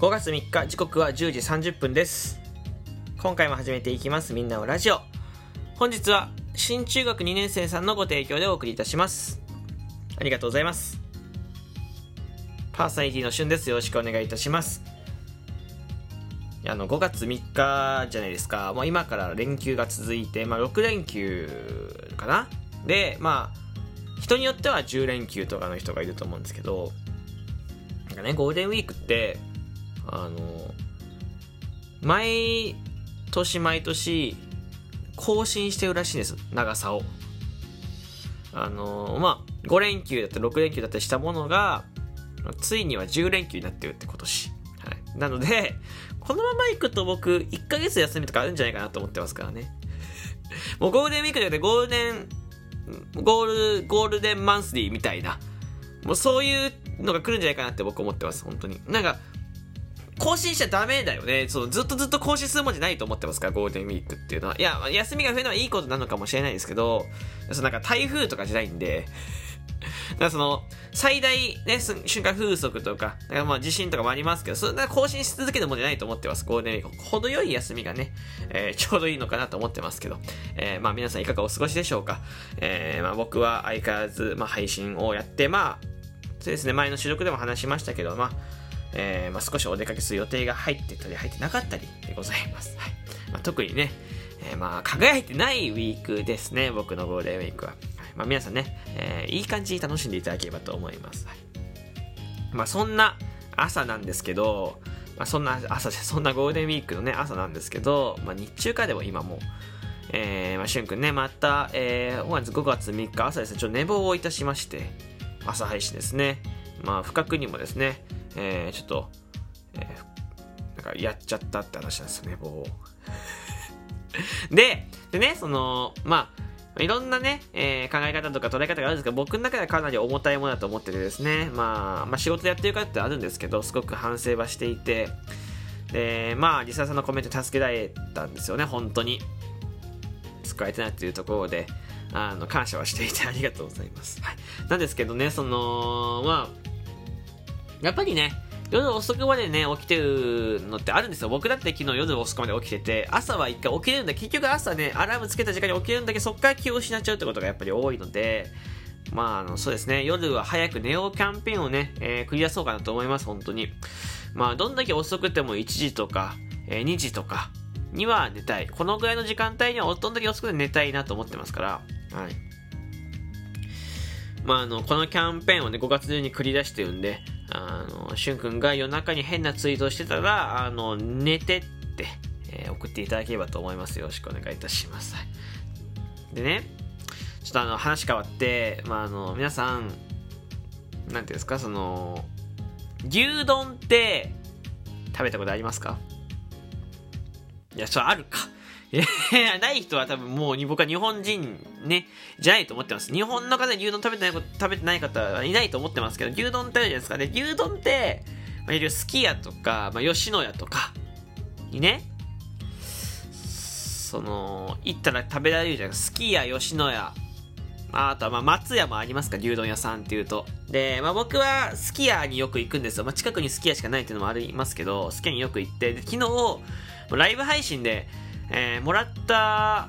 5月3日時刻は10時30分です。今回も始めていきます。みんなのラジオ。本日は新中学2年生さんのご提供でお送りいたします。ありがとうございます。パーサイティのしゅんです。よろしくお願いいたします。あの5月3日じゃないですか。もう今から連休が続いて、まあ、6連休かな。でまあ人によっては10連休とかの人がいると思うんですけどなんかねゴールデンウィークってあの毎年毎年更新してるらしいんです長さを。あのまあ5連休だったり6連休だったりしたものがついには10連休になってるって今年、はい、なのでこのまま行くと僕1ヶ月休みとかあるんじゃないかなと思ってますからね。もうゴールデンウィークじゃなくてゴールデンゴールゴールデンマンスリーみたいな。もうそういうのが来るんじゃないかなって僕思ってます本当に。なんか更新しちゃダメだよね。そのずっとずっと更新するもんじゃないと思ってますから、ゴールデンウィークっていうのは。いや、休みが増えるのはいいことなのかもしれないですけど、そのなんか台風とかじゃないんで、だからその、最大ね、瞬間風速とか、かまあ地震とかもありますけど、そんな更新し続けるもんじゃないと思ってます。ゴールデンウィーク。程よい休みがね、えー、ちょうどいいのかなと思ってますけど、えー、まあ皆さんいかがお過ごしでしょうか。えー、まあ僕は相変わらず、まあ配信をやって、まあ、そうですね、前の収録でも話しましたけど、まあ、えー、まあ、少しお出かけする予定が入ってたり入ってなかったりでございます。はいまあ、特にね、えー、まあ、輝いてないウィークですね、僕のゴールデンウィークは。まあ、皆さんね、えー、いい感じに楽しんでいただければと思います。はい、まあ、そんな朝なんですけど、まあ、そんな朝、そんなゴールデンウィークのね、朝なんですけど、まあ、日中かでも今もう、えー、まあ、しゅんくんね、また、えー、5月3日朝ですね、ちょっと寝坊をいたしまして、朝配信ですね。まあ、不覚にもですね、えー、ちょっと、えー、なんかやっちゃったって話なんですよね、棒 で、でね、その、まあ、いろんなね、えー、考え方とか捉え方があるんですけど、僕の中ではかなり重たいものだと思っててですね、まあ、まあ、仕事やってる方ってあるんですけど、すごく反省はしていて、で、まあ、リサさんのコメント助けられたんですよね、本当に。救われてないっていうところで、あの、感謝はしていてありがとうございます。はい。なんですけどね、その、まあ、やっぱりね、夜遅くまでね、起きてるのってあるんですよ。僕だって昨日夜遅くまで起きてて、朝は一回起きれるんだ結局朝ね、アラームつけた時間に起きるんだけど、そっから気を失っちゃうってことがやっぱり多いので、まあ、あの、そうですね、夜は早く寝ようキャンペーンをね、えー、繰り出そうかなと思います、本当に。まあ、どんだけ遅くても1時とか、えー、2時とかには寝たい。このぐらいの時間帯にはどんだけ遅くて寝たいなと思ってますから、はい。まあ、あの、このキャンペーンをね、5月中に繰り出してるんで、あの、しゅんくんが夜中に変なツイートしてたら、あの、寝てって、えー、送っていただければと思います。よろしくお願いいたします。でね、ちょっとあの、話変わって、まあ、あの、皆さん、なんていうんですか、その、牛丼って食べたことありますか？いや、それあるか。いや、ない人は多分もう僕は日本人ね、じゃないと思ってます。日本の方で牛丼食べてない食べてない方はいないと思ってますけど、牛丼ってあるじゃないですか。で、牛丼って、まあ、いるすき家とか、まあ、吉野家とかにね、その、行ったら食べられるじゃないですか。すき家、吉野家、あとはまあ松屋もありますか、牛丼屋さんっていうと。で、まあ僕はすき家によく行くんですよ。まあ近くにすき家しかないっていうのもありますけど、すき家によく行って、で昨日、ライブ配信で、えー、もらった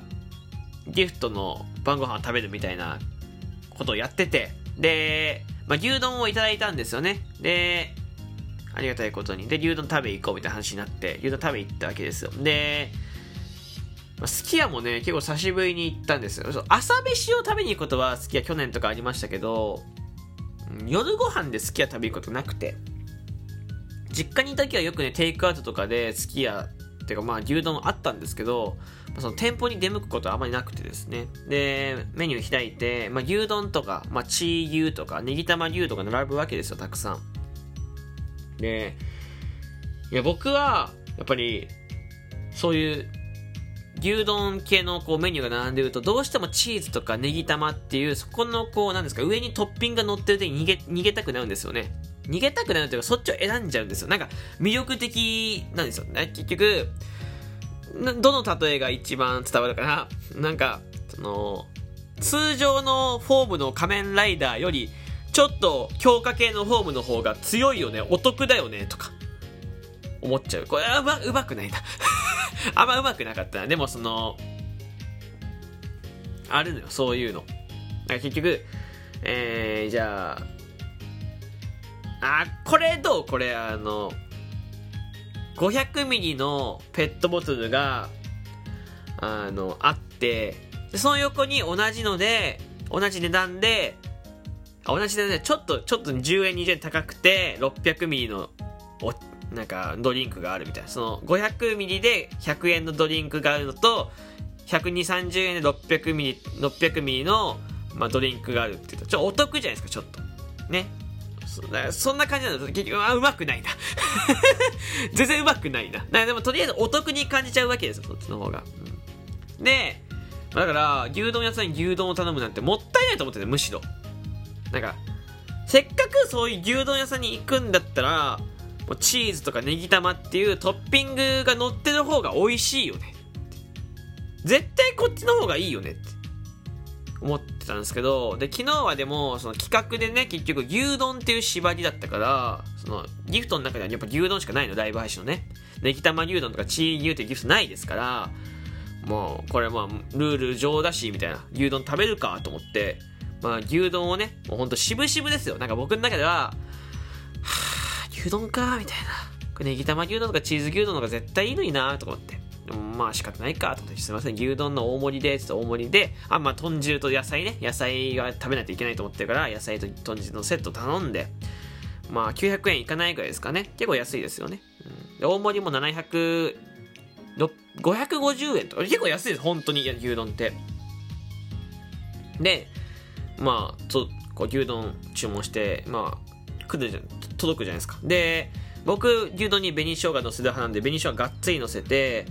ギフトの晩ご飯を食べるみたいなことをやってて、で、まあ、牛丼をいただいたんですよね。で、ありがたいことに。で、牛丼食べ行こうみたいな話になって、牛丼食べ行ったわけですよ。で、まあ、すき家もね、結構久しぶりに行ったんですよ。朝飯を食べに行くことはすき家去年とかありましたけど、夜ご飯ですき家食べることなくて、実家にいた時はよくね、テイクアウトとかですき家ていうかまあ牛丼あったんですけど、その店舗に出向くことはあまりなくてですね。で、メニュー開いて、まあ、牛丼とか、まあ、チー牛とか、ネギ玉牛とか並ぶわけですよ、たくさん。で、いや、僕は、やっぱり、そういう牛丼系のこうメニューが並んでると、どうしてもチーズとかネギ玉っていう、そこのこう、なんですか、上にトッピングが乗ってるで逃げ、逃げたくなるんですよね。逃げたくなるというか、そっちを選んじゃうんですよ。なんか、魅力的なんですよね。結局、どの例えが一番伝わるかななんか、その、通常のフォームの仮面ライダーより、ちょっと強化系のフォームの方が強いよね、お得だよね、とか。思っちゃう。これはうまうまくないな。あんまうまくなかったな。でもその、あるのよ、そういうの。結局、えー、じゃあ、あ、これどう？これ、あの、500ミリのペットボトルが、あの、あって、その横に同じので、同じ値段で、あ同じ値段で、ちょっと、ちょっと10円、20円高くて、600ミリの、お、なんか、ドリンクがあるみたいな。その、500ミリで100円のドリンクがあるのと、120、30円で600ミリ、600ミリの、まあ、ドリンクがあるって言うと、ちょっとお得じゃないですか、ちょっと。ね。そそんな感じなんだ結局、あ、うまくないな。全然うまくないな。なでも、とりあえずお得に感じちゃうわけですよ、そっちの方が。うん、で、だから、牛丼屋さんに牛丼を頼むなんてもったいないと思ってて、むしろ。なんか、せっかくそういう牛丼屋さんに行くんだったら、もうチーズとかネギ玉っていうトッピングが乗ってる方が美味しいよね。絶対こっちの方がいいよねって思ってたんですけど、で、昨日はでも、その企画でね、結局牛丼っていう縛りだったから、そのギフトの中ではやっぱ牛丼しかないの、ライブ配信のね。ネギ玉牛丼とかチー牛っていうギフトないですから、もう、これまあ、ルール上だし、みたいな。牛丼食べるかと思って、まあ、牛丼をね、もうほんと渋々ですよ。なんか僕の中では、はぁ、牛丼かみたいな。これネギ玉牛丼とかチーズ牛丼の方が絶対いいのになとか思って。でもまあ仕方ないかと思って、すいません、牛丼の大盛りで、ちょっと大盛りで、あ、まあ豚汁と野菜ね、野菜が食べないといけないと思ってるから、野菜と豚汁のセット頼んで、まあ900円いかないぐらいですかね。結構安いですよね。うん、大盛りも700、550円と、結構安いです、本当に、牛丼って。で、まあ、とこう牛丼注文して、まあ、来るじゃん届くじゃないですか。で、僕、牛丼に紅生姜乗せる派なんで、紅生姜がっつり乗せて、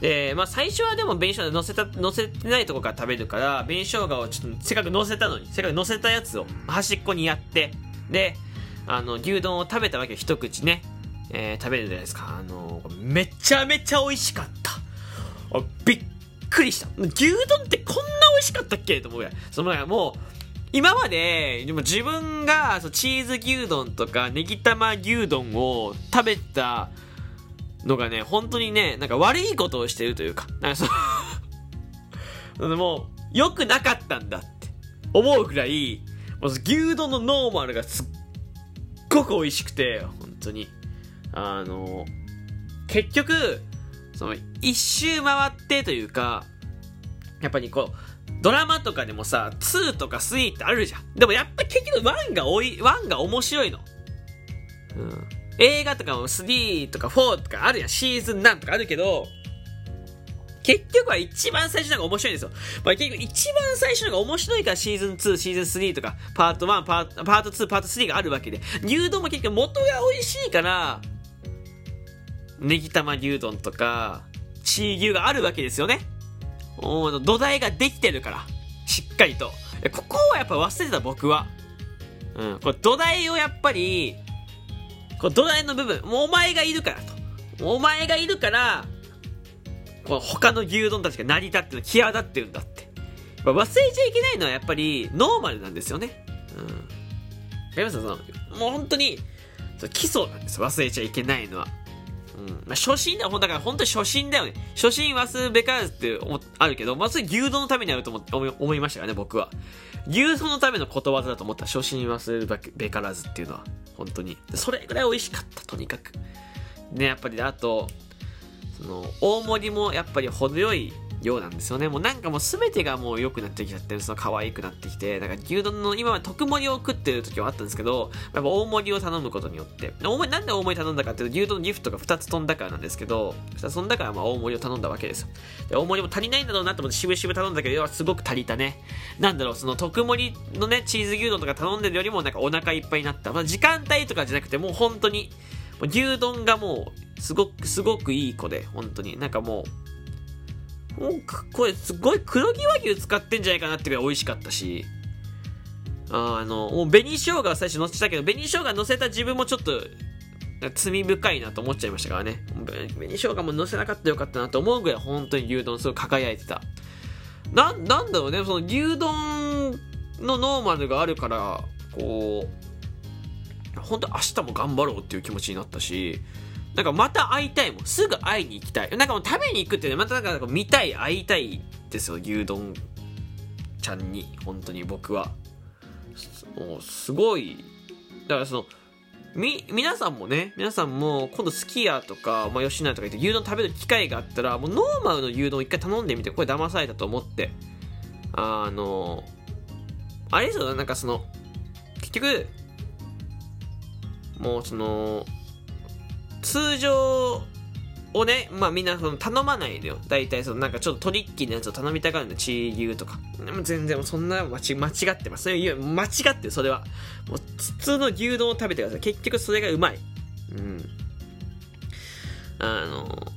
で、まあ最初はでも紅生姜乗せた、乗せてないとこから食べるから、紅生姜をちょっとせっかく乗せたのに、せっかく乗せたやつを端っこにやって、で、あの、牛丼を食べたわけ一口ね、えー、食べるじゃないですか。あのめちゃめちゃ美味しかった。びっくりした。牛丼ってこんな美味しかったっけ？と思うやそのもう、今まで、でも自分がそうチーズ牛丼とかネギ玉牛丼を食べたのがね、本当にね、なんか悪いことをしてるというか、なんかそのもう、良くなかったんだって思うくらい、牛丼のノーマルがすっごく美味しくて、本当に。あの、結局、その、一周回ってというか、やっぱりこう、ドラマとかでもさ、2とか3ってあるじゃん。でもやっぱ結局1が多い、1が面白いの。うん。映画とかも3とか4とかあるやん。シーズン何とかあるけど、結局は一番最初のが面白いんですよ。まあ、結局一番最初のが面白いからシーズン2、シーズン3とか、パート1、パートパート2、パート3があるわけで。牛丼も結局元が美味しいから、ネギ玉牛丼とか、チー牛があるわけですよね。土台ができてるから。しっかりと。ここはやっぱ忘れてた僕は。うん。これ土台をやっぱり、この土台の部分、もうお前がいるからと。お前がいるから、この他の牛丼たちが成り立ってる、際立ってるんだって。忘れちゃいけないのはやっぱりノーマルなんですよね。うん。わかりますその、もう本当に、基礎なんです。忘れちゃいけないのは。うん。まあ、初心だ、だから本当に初心だよね。初心忘るべからずってあるけど、まあ、牛丼のためにあると思思いましたよね、僕は。牛丼のためのことわざだと思った初心忘るべからずっていうのは、本当に。それぐらい美味しかった、とにかく。ね、やっぱり、あと、その、大盛りもやっぱり程よいようなんですよね。もうなんかもう全てがもう良くなってきちゃってる、その可愛くなってきて、なんか牛丼の今まで特盛りを食ってる時はあったんですけど、やっぱ大盛りを頼むことによって、大盛り、なんで大盛り頼んだかっていうと、牛丼のギフトが2つ飛んだからなんですけど、2つ飛んだからまあ大盛りを頼んだわけですよ。で、大盛りも足りないんだろうなと思って渋々頼んだけど、要はすごく足りたね。なんだろう、その特盛りのね、チーズ牛丼とか頼んでるよりもなんかお腹いっぱいになった。まあ時間帯とかじゃなくて、もう本当に、牛丼がもう、すごく、すごくいい子で、本当に。なんかもう、もう、これすごい黒毛和牛使ってんじゃないかなってぐらい美味しかったし、あの、もう紅生姜は最初乗せたけど、紅生姜乗せた自分もちょっと、罪深いなと思っちゃいましたからね。紅生姜も乗せなかったらよかったなと思うぐらい本当に牛丼すごい輝いてた。な、なんだろうね、その牛丼のノーマルがあるから、こう、本当明日も頑張ろうっていう気持ちになったし、なんかまた会いたいもん。すぐ会いに行きたい。なんかもう食べに行くってね、またなんか見たい、会いたいですよ、牛丼ちゃんに。本当に僕は。もうすごい。だからその、み、皆さんもね、皆さんも今度すき家とか、まあ、吉野とか行って牛丼食べる機会があったら、もうノーマルの牛丼一回頼んでみて、これ騙されたと思って。あの、あれですよ、なんかその、結局、もうその、通常をね、まあみんなその頼まないのよ。大体そのなんかちょっとトリッキーなやつを頼みたがるの。チー牛とか。でも全然そんな間違ってます。いや、間違ってる、それは。もう普通の牛丼を食べてください。結局それがうまい。うん。あの、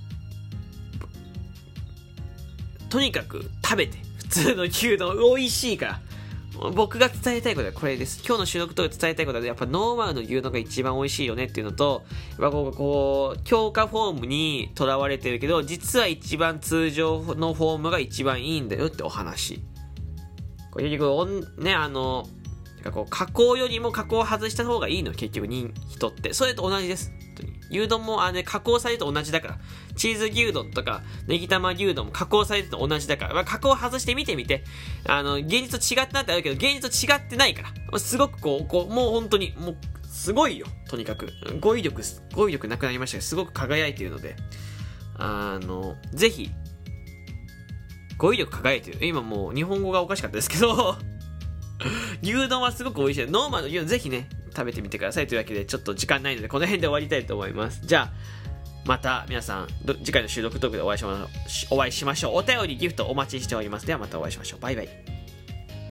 とにかく食べて。普通の牛丼美味しいから。僕が伝えたいことはこれです。今日の収録と伝えたいことは、やっぱノーマルの牛丼が一番美味しいよねっていうのと、やっぱこう、強化フォームにとらわれてるけど、実は一番通常のフォームが一番いいんだよってお話。これ結局、ね、あの、こう加工よりも加工を外した方がいいの、結局人、人って。それと同じです。牛丼もあれ加工されると同じだから。チーズ牛丼とか、ネギ玉牛丼も加工されると同じだから。まあ、加工外してみてみて。あの、現実と違ってなってあるけど、現実と違ってないから。すごくこう、こう、もう本当に、もう、すごいよ。とにかく。語彙力、語彙力なくなりましたけど、すごく輝いているので、あの、ぜひ、語彙力輝いてる。今もう日本語がおかしかったですけど 牛丼はすごく美味しい。ノーマルの牛丼ぜひね、食べてみてくださいというわけで、ちょっと時間ないので、この辺で終わりたいと思います。じゃあ、また皆さん、次回の収録トークでお会いしましょう。お会いしましょう。お便り、ギフトお待ちしております。ではまたお会いしましょう。バイバイ。